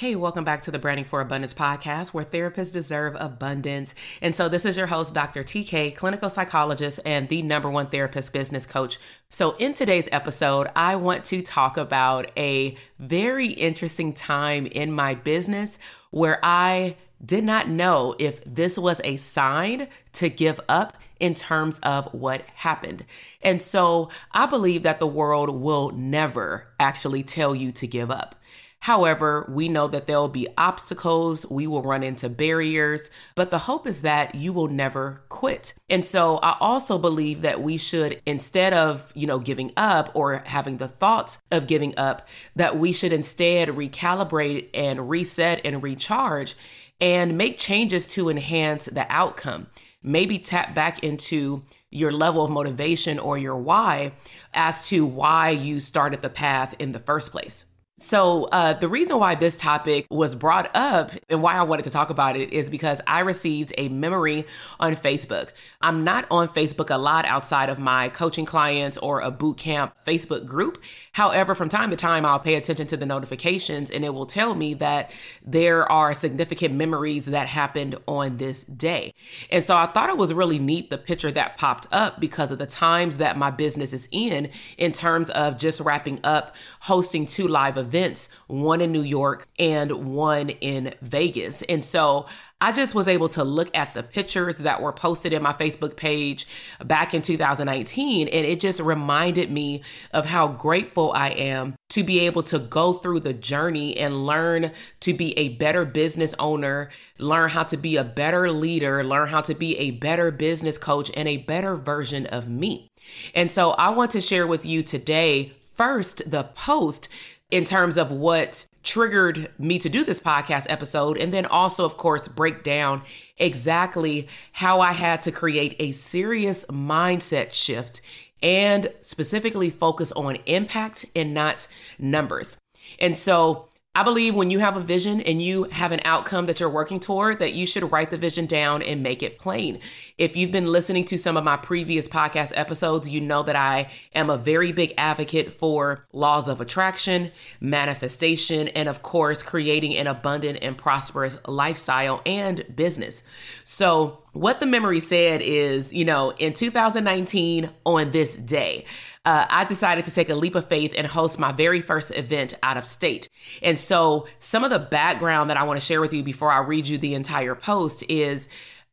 Hey, welcome back to the Branding for Abundance podcast, where therapists deserve abundance. And so, this is your host, Dr. TK, clinical psychologist and the number one therapist business coach. So, in today's episode, I want to talk about a very interesting time in my business where I did not know if this was a sign to give up in terms of what happened. And so, I believe that the world will never actually tell you to give up. However, we know that there will be obstacles, we will run into barriers, but the hope is that you will never quit. And so I also believe that we should, instead of, you know, giving up or having the thoughts of giving up, that we should instead recalibrate and reset and recharge and make changes to enhance the outcome. Maybe tap back into your level of motivation or your why as to why you started the path in the first place. So, uh, the reason why this topic was brought up and why I wanted to talk about it is because I received a memory on Facebook. I'm not on Facebook a lot outside of my coaching clients or a boot camp Facebook group. However, from time to time, I'll pay attention to the notifications and it will tell me that there are significant memories that happened on this day. And so I thought it was really neat the picture that popped up because of the times that my business is in, in terms of just wrapping up hosting two live events events, one in New York and one in Vegas. And so I just was able to look at the pictures that were posted in my Facebook page back in 2019, and it just reminded me of how grateful I am to be able to go through the journey and learn to be a better business owner, learn how to be a better leader, learn how to be a better business coach, and a better version of me. And so I want to share with you today first the post in terms of what triggered me to do this podcast episode. And then also, of course, break down exactly how I had to create a serious mindset shift and specifically focus on impact and not numbers. And so, I believe when you have a vision and you have an outcome that you're working toward, that you should write the vision down and make it plain. If you've been listening to some of my previous podcast episodes, you know that I am a very big advocate for laws of attraction, manifestation, and of course, creating an abundant and prosperous lifestyle and business. So, what the memory said is, you know, in 2019 on this day, uh, I decided to take a leap of faith and host my very first event out of state. And so, some of the background that I want to share with you before I read you the entire post is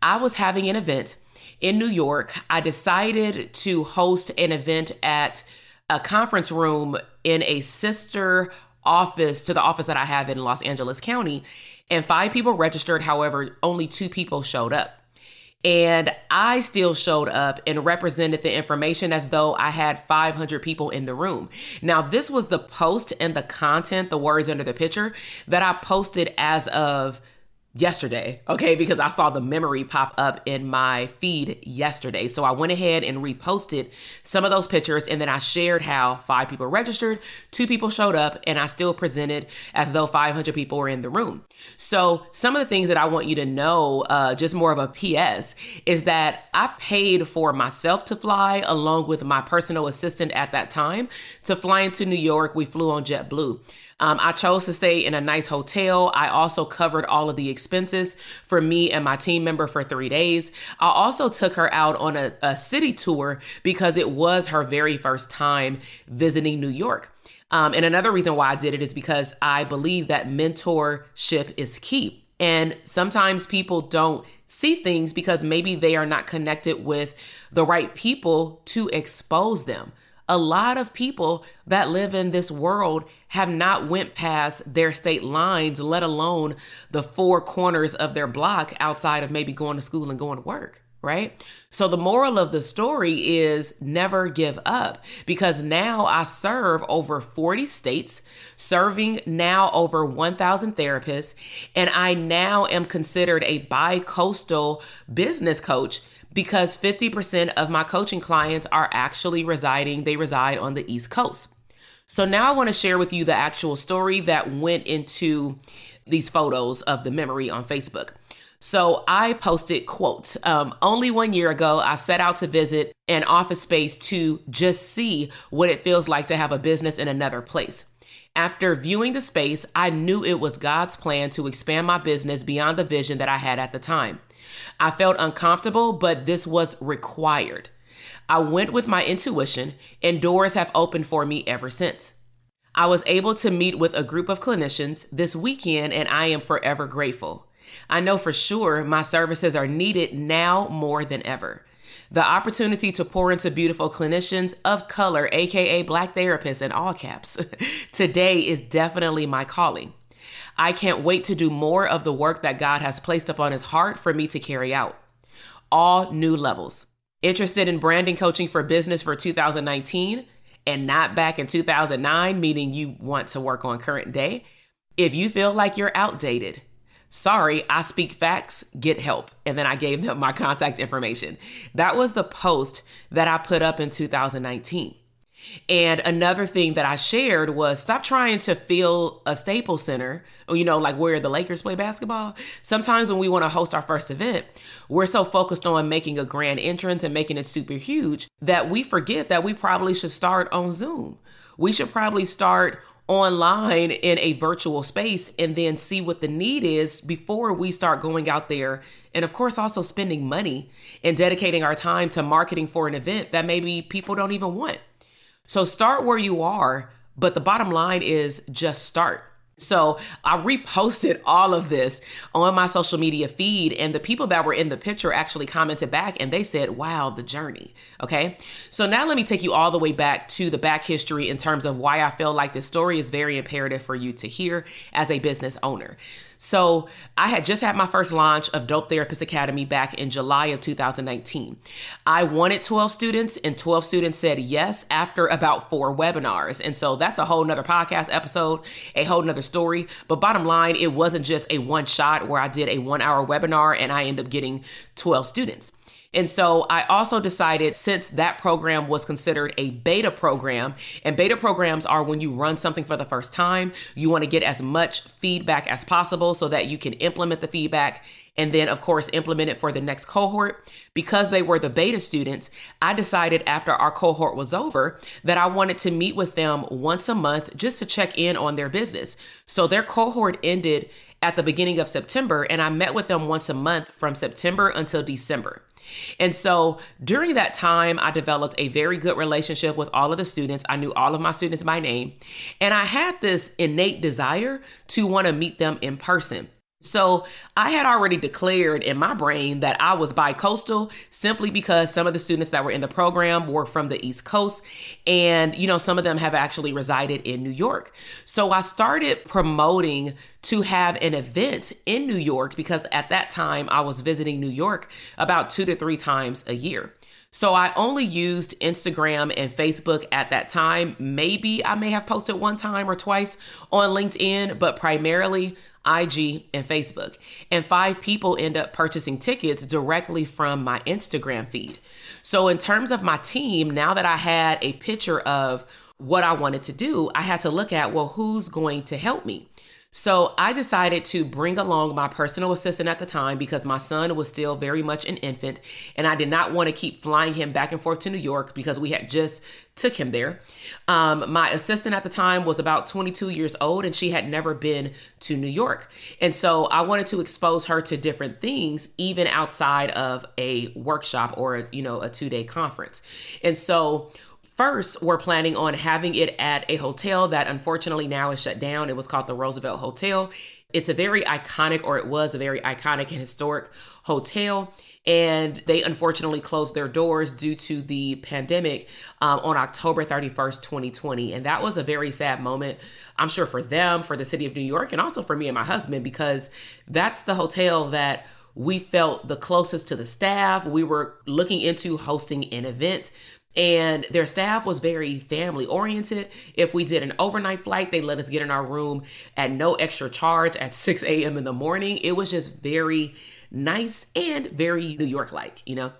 I was having an event in New York. I decided to host an event at a conference room in a sister office to the office that I have in Los Angeles County. And five people registered. However, only two people showed up. And I still showed up and represented the information as though I had 500 people in the room. Now, this was the post and the content, the words under the picture that I posted as of yesterday, okay, because I saw the memory pop up in my feed yesterday. So I went ahead and reposted some of those pictures and then I shared how five people registered, two people showed up, and I still presented as though 500 people were in the room. So some of the things that I want you to know, uh, just more of a PS, is that I paid for myself to fly along with my personal assistant at that time to fly into New York. We flew on JetBlue. Um, I chose to stay in a nice hotel. I also covered all of the expenses for me and my team member for three days. I also took her out on a, a city tour because it was her very first time visiting New York. Um, and another reason why I did it is because I believe that mentorship is key. And sometimes people don't see things because maybe they are not connected with the right people to expose them a lot of people that live in this world have not went past their state lines let alone the four corners of their block outside of maybe going to school and going to work right? So the moral of the story is never give up because now I serve over 40 states, serving now over 1,000 therapists, and I now am considered a bi coastal business coach because 50% of my coaching clients are actually residing, they reside on the East Coast. So now I want to share with you the actual story that went into these photos of the memory on Facebook. So I posted quote, Um, only one year ago, I set out to visit an office space to just see what it feels like to have a business in another place. After viewing the space, I knew it was God's plan to expand my business beyond the vision that I had at the time. I felt uncomfortable, but this was required. I went with my intuition, and doors have opened for me ever since. I was able to meet with a group of clinicians this weekend, and I am forever grateful. I know for sure my services are needed now more than ever. The opportunity to pour into beautiful clinicians of color, aka Black therapists in all caps, today is definitely my calling. I can't wait to do more of the work that God has placed upon his heart for me to carry out. All new levels. Interested in branding coaching for business for 2019 and not back in 2009, meaning you want to work on current day? If you feel like you're outdated, sorry, I speak facts, get help. And then I gave them my contact information. That was the post that I put up in 2019. And another thing that I shared was stop trying to fill a Staples Center, you know, like where the Lakers play basketball. Sometimes when we want to host our first event, we're so focused on making a grand entrance and making it super huge that we forget that we probably should start on Zoom. We should probably start online in a virtual space and then see what the need is before we start going out there and of course also spending money and dedicating our time to marketing for an event that maybe people don't even want. So start where you are, but the bottom line is just start. So I reposted all of this on my social media feed, and the people that were in the picture actually commented back and they said, Wow, the journey. Okay. So now let me take you all the way back to the back history in terms of why I feel like this story is very imperative for you to hear as a business owner. So I had just had my first launch of Dope Therapist Academy back in July of 2019. I wanted 12 students, and 12 students said yes after about four webinars. And so that's a whole nother podcast episode, a whole nother story. But bottom line, it wasn't just a one shot where I did a one hour webinar and I ended up getting 12 students. And so I also decided since that program was considered a beta program, and beta programs are when you run something for the first time, you want to get as much feedback as possible so that you can implement the feedback and then, of course, implement it for the next cohort. Because they were the beta students, I decided after our cohort was over that I wanted to meet with them once a month just to check in on their business. So their cohort ended at the beginning of September, and I met with them once a month from September until December. And so during that time, I developed a very good relationship with all of the students. I knew all of my students by name, and I had this innate desire to want to meet them in person. So I had already declared in my brain that I was bi-coastal simply because some of the students that were in the program were from the East Coast and you know some of them have actually resided in New York. So I started promoting to have an event in New York because at that time I was visiting New York about 2 to 3 times a year. So I only used Instagram and Facebook at that time. Maybe I may have posted one time or twice on LinkedIn, but primarily IG, and Facebook. And five people end up purchasing tickets directly from my Instagram feed. So, in terms of my team, now that I had a picture of what I wanted to do, I had to look at, well, who's going to help me? So I decided to bring along my personal assistant at the time because my son was still very much an infant and I did not want to keep flying him back and forth to New York because we had just took him there. Um, my assistant at the time was about 22 years old and she had never been to New York. And so I wanted to expose her to different things even outside of a workshop or, you know, a two day conference. And so First, we're planning on having it at a hotel that unfortunately now is shut down. It was called the Roosevelt Hotel. It's a very iconic, or it was a very iconic and historic hotel. And they unfortunately closed their doors due to the pandemic um, on October 31st, 2020. And that was a very sad moment, I'm sure, for them, for the city of New York, and also for me and my husband, because that's the hotel that we felt the closest to the staff. We were looking into hosting an event and their staff was very family oriented. If we did an overnight flight, they let us get in our room at no extra charge at 6 a.m. in the morning. It was just very nice and very New York like, you know?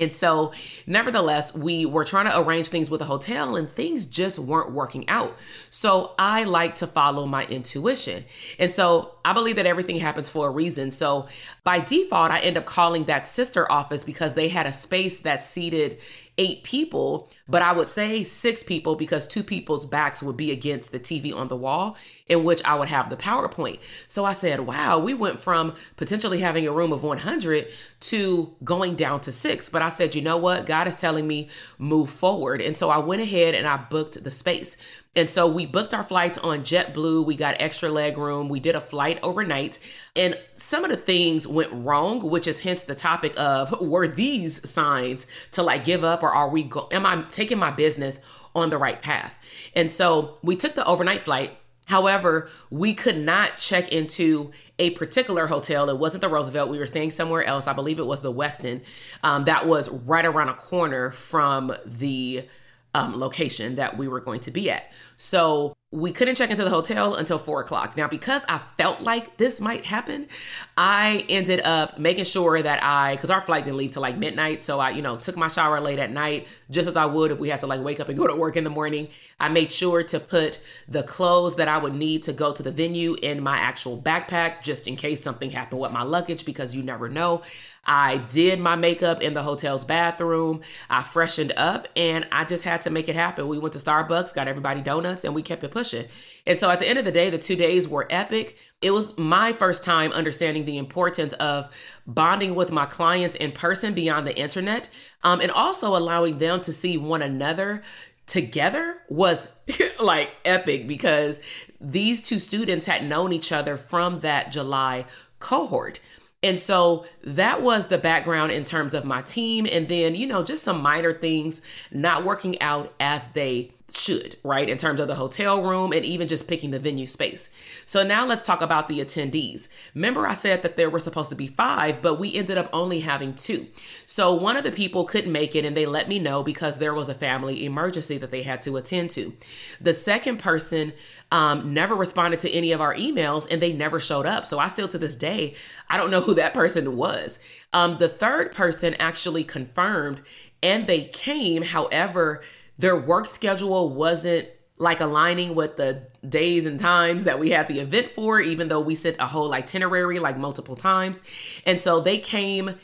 And so, nevertheless, we were trying to arrange things with a hotel and things just weren't working out. So, I like to follow my intuition. And so, I believe that everything happens for a reason. So, by default, I end up calling that sister office because they had a space that seated eight people, but I would say six people because two people's backs would be against the TV on the wall in which I would have the PowerPoint. So I said, wow, we went from potentially having a room of 100 to going down to six. But I said, you know what? God is telling me move forward. And so I went ahead and I booked the space. And so we booked our flights on JetBlue. We got extra leg room. We did a flight overnight. And some of the things went wrong, which is hence the topic of were these signs to like give up or are we, go- am I taking my business on the right path? And so we took the overnight flight. However, we could not check into a particular hotel. It wasn't the Roosevelt. We were staying somewhere else. I believe it was the Westin. Um, that was right around a corner from the um, location that we were going to be at. So we couldn't check into the hotel until four o'clock. Now, because I felt like this might happen, I ended up making sure that I, because our flight didn't leave till like midnight. So I, you know, took my shower late at night, just as I would if we had to like wake up and go to work in the morning. I made sure to put the clothes that I would need to go to the venue in my actual backpack, just in case something happened with my luggage, because you never know. I did my makeup in the hotel's bathroom. I freshened up and I just had to make it happen. We went to Starbucks, got everybody donuts, and we kept it pushing. And so at the end of the day, the two days were epic. It was my first time understanding the importance of bonding with my clients in person beyond the internet um, and also allowing them to see one another together was like epic because these two students had known each other from that July cohort. And so that was the background in terms of my team. And then, you know, just some minor things not working out as they should, right? In terms of the hotel room and even just picking the venue space. So now let's talk about the attendees. Remember, I said that there were supposed to be five, but we ended up only having two. So one of the people couldn't make it and they let me know because there was a family emergency that they had to attend to. The second person um, never responded to any of our emails and they never showed up. So I still to this day, I don't know who that person was. Um, the third person actually confirmed and they came. However, their work schedule wasn't like aligning with the days and times that we had the event for, even though we sent a whole itinerary like multiple times. And so they came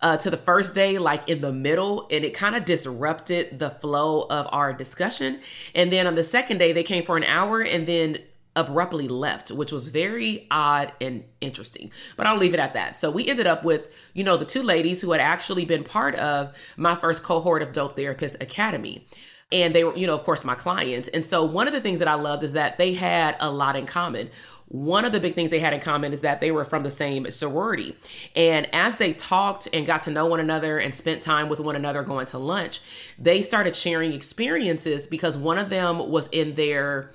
uh, to the first day like in the middle and it kind of disrupted the flow of our discussion. And then on the second day, they came for an hour and then abruptly left, which was very odd and interesting. But I'll leave it at that. So we ended up with, you know, the two ladies who had actually been part of my first cohort of Dope Therapist Academy and they were, you know, of course, my clients. And so one of the things that I loved is that they had a lot in common. One of the big things they had in common is that they were from the same sorority. And as they talked and got to know one another and spent time with one another going to lunch, they started sharing experiences because one of them was in their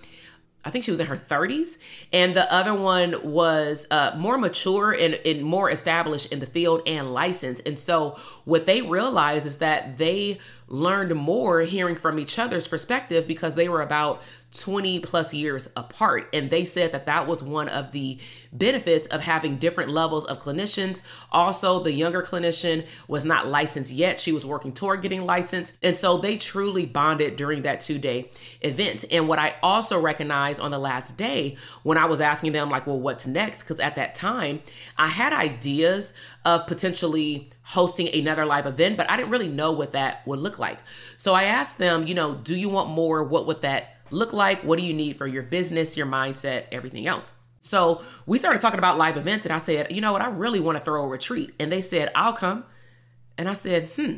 I think she was in her 30s, and the other one was uh, more mature and, and more established in the field and licensed. And so, what they realized is that they learned more hearing from each other's perspective because they were about 20 plus years apart. And they said that that was one of the benefits of having different levels of clinicians. Also, the younger clinician was not licensed yet. She was working toward getting licensed. And so they truly bonded during that two day event. And what I also recognized on the last day when I was asking them, like, well, what's next? Because at that time, I had ideas of potentially hosting another live event, but I didn't really know what that would look like. So I asked them, you know, do you want more? What would that look like? What do you need for your business, your mindset, everything else? So we started talking about live events, and I said, you know what, I really want to throw a retreat. And they said, I'll come. And I said, hmm.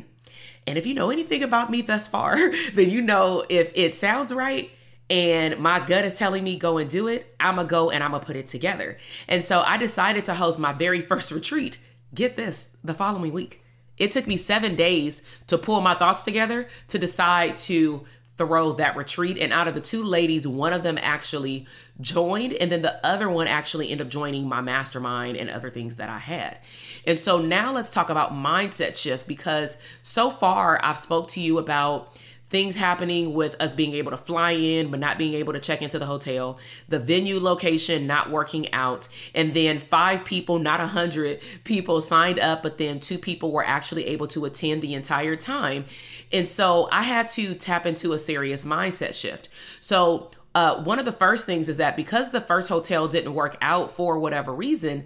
And if you know anything about me thus far, then you know if it sounds right and my gut is telling me go and do it, I'm gonna go and I'm gonna put it together. And so I decided to host my very first retreat. Get this, the following week. It took me seven days to pull my thoughts together to decide to throw that retreat. And out of the two ladies, one of them actually joined, and then the other one actually ended up joining my mastermind and other things that I had. And so now let's talk about mindset shift because so far I've spoke to you about things happening with us being able to fly in but not being able to check into the hotel the venue location not working out and then five people not a hundred people signed up but then two people were actually able to attend the entire time. And so i had to tap into a serious mindset shift. So uh, one of the first things is that because the first hotel didn't work out for whatever reason,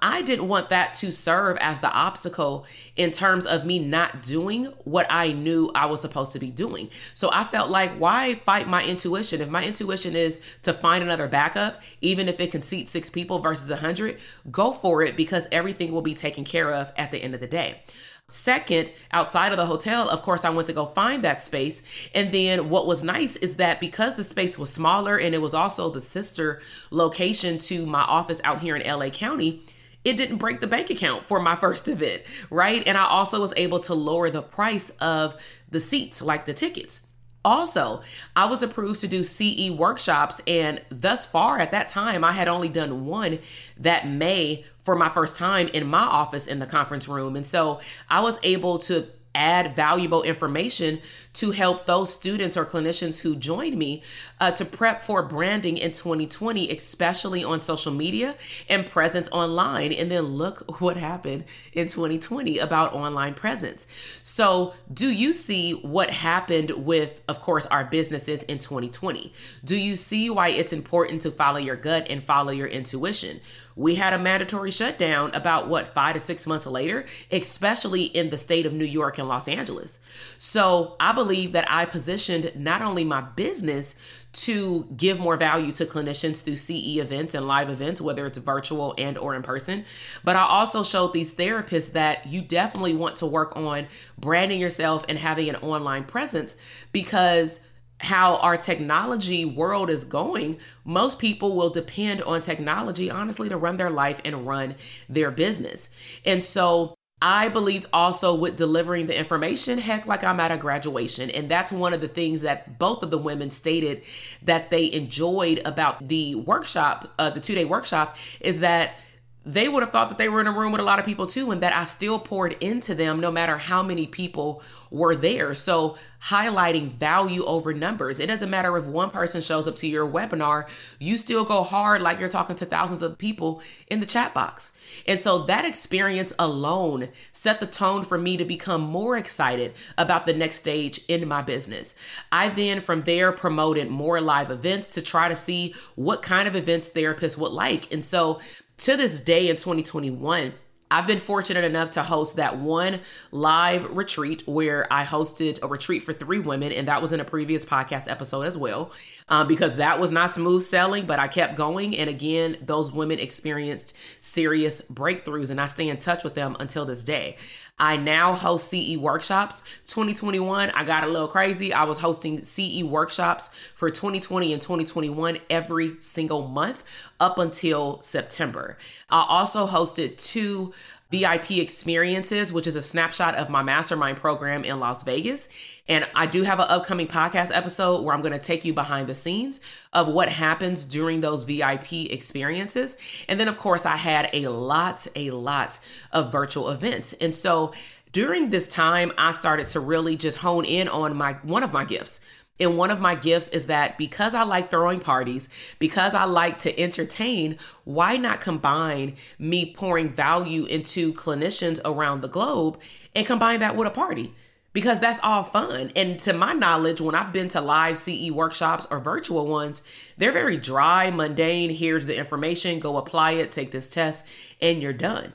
I didn't want that to serve as the obstacle in terms of me not doing what I knew I was supposed to be doing. So I felt like, why fight my intuition? If my intuition is to find another backup, even if it can seat six people versus a 100, go for it because everything will be taken care of at the end of the day. Second, outside of the hotel, of course, I went to go find that space. And then what was nice is that because the space was smaller and it was also the sister location to my office out here in LA County, it didn't break the bank account for my first event, right? And I also was able to lower the price of the seats, like the tickets. Also, I was approved to do CE workshops, and thus far at that time, I had only done one that May for my first time in my office in the conference room. And so I was able to add valuable information to help those students or clinicians who joined me uh, to prep for branding in 2020, especially on social media and presence online. And then look what happened in 2020 about online presence. So, do you see what happened with, of course, our businesses in 2020? Do you see why it's important to follow your gut and follow your intuition? We had a mandatory shutdown about what, five to six months later, especially in the state of New York and Los Angeles. So I believe that I positioned not only my business to give more value to clinicians through CE events and live events, whether it's virtual and or in person. But I also showed these therapists that you definitely want to work on branding yourself and having an online presence because how our technology world is going, most people will depend on technology, honestly, to run their life and run their business. And so I believed also with delivering the information, heck, like I'm at a graduation. And that's one of the things that both of the women stated that they enjoyed about the workshop, uh, the two day workshop, is that they would have thought that they were in a room with a lot of people too, and that I still poured into them no matter how many people were there. So, highlighting value over numbers. It doesn't matter if one person shows up to your webinar, you still go hard like you're talking to thousands of people in the chat box. And so, that experience alone set the tone for me to become more excited about the next stage in my business. I then, from there, promoted more live events to try to see what kind of events therapists would like. And so, to this day in 2021, I've been fortunate enough to host that one live retreat where I hosted a retreat for three women, and that was in a previous podcast episode as well, um, because that was not smooth sailing, but I kept going. And again, those women experienced serious breakthroughs, and I stay in touch with them until this day. I now host CE workshops. 2021, I got a little crazy. I was hosting CE workshops for 2020 and 2021 every single month up until September. I also hosted two VIP experiences, which is a snapshot of my mastermind program in Las Vegas. And I do have an upcoming podcast episode where I'm going to take you behind the scenes of what happens during those VIP experiences. And then, of course, I had a lot, a lot of virtual events. And so during this time, I started to really just hone in on my one of my gifts. And one of my gifts is that because I like throwing parties, because I like to entertain, why not combine me pouring value into clinicians around the globe and combine that with a party? Because that's all fun. And to my knowledge, when I've been to live CE workshops or virtual ones, they're very dry, mundane. Here's the information, go apply it, take this test, and you're done.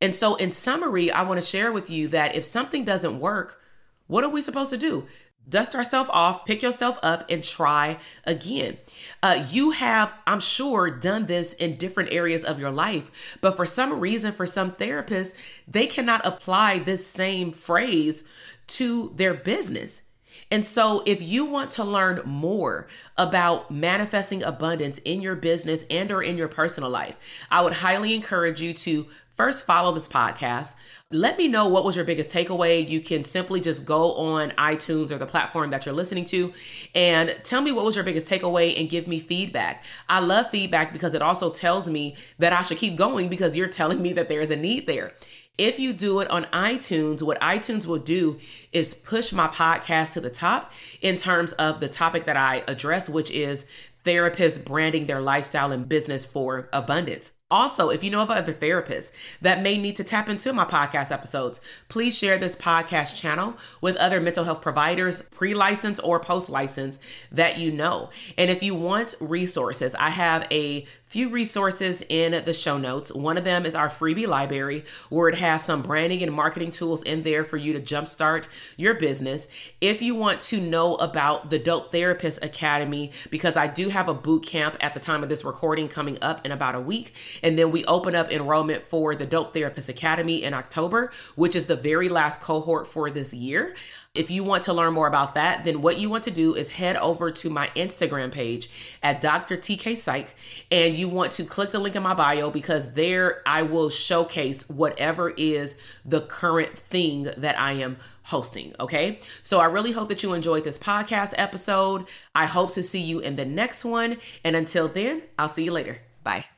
And so, in summary, I want to share with you that if something doesn't work, what are we supposed to do? Dust ourselves off, pick yourself up, and try again. Uh, you have, I'm sure, done this in different areas of your life, but for some reason, for some therapists, they cannot apply this same phrase to their business. And so, if you want to learn more about manifesting abundance in your business and or in your personal life, I would highly encourage you to first follow this podcast. Let me know what was your biggest takeaway. You can simply just go on iTunes or the platform that you're listening to and tell me what was your biggest takeaway and give me feedback. I love feedback because it also tells me that I should keep going because you're telling me that there is a need there. If you do it on iTunes, what iTunes will do is push my podcast to the top in terms of the topic that I address, which is therapists branding their lifestyle and business for abundance. Also, if you know of other therapists that may need to tap into my podcast episodes, please share this podcast channel with other mental health providers, pre licensed or post licensed, that you know. And if you want resources, I have a few resources in the show notes. One of them is our freebie library, where it has some branding and marketing tools in there for you to jumpstart your business. If you want to know about the Dope Therapist Academy, because I do have a boot camp at the time of this recording coming up in about a week. And then we open up enrollment for the Dope Therapist Academy in October, which is the very last cohort for this year. If you want to learn more about that, then what you want to do is head over to my Instagram page at Dr. TK Psych and you want to click the link in my bio because there I will showcase whatever is the current thing that I am hosting. Okay. So I really hope that you enjoyed this podcast episode. I hope to see you in the next one. And until then, I'll see you later. Bye.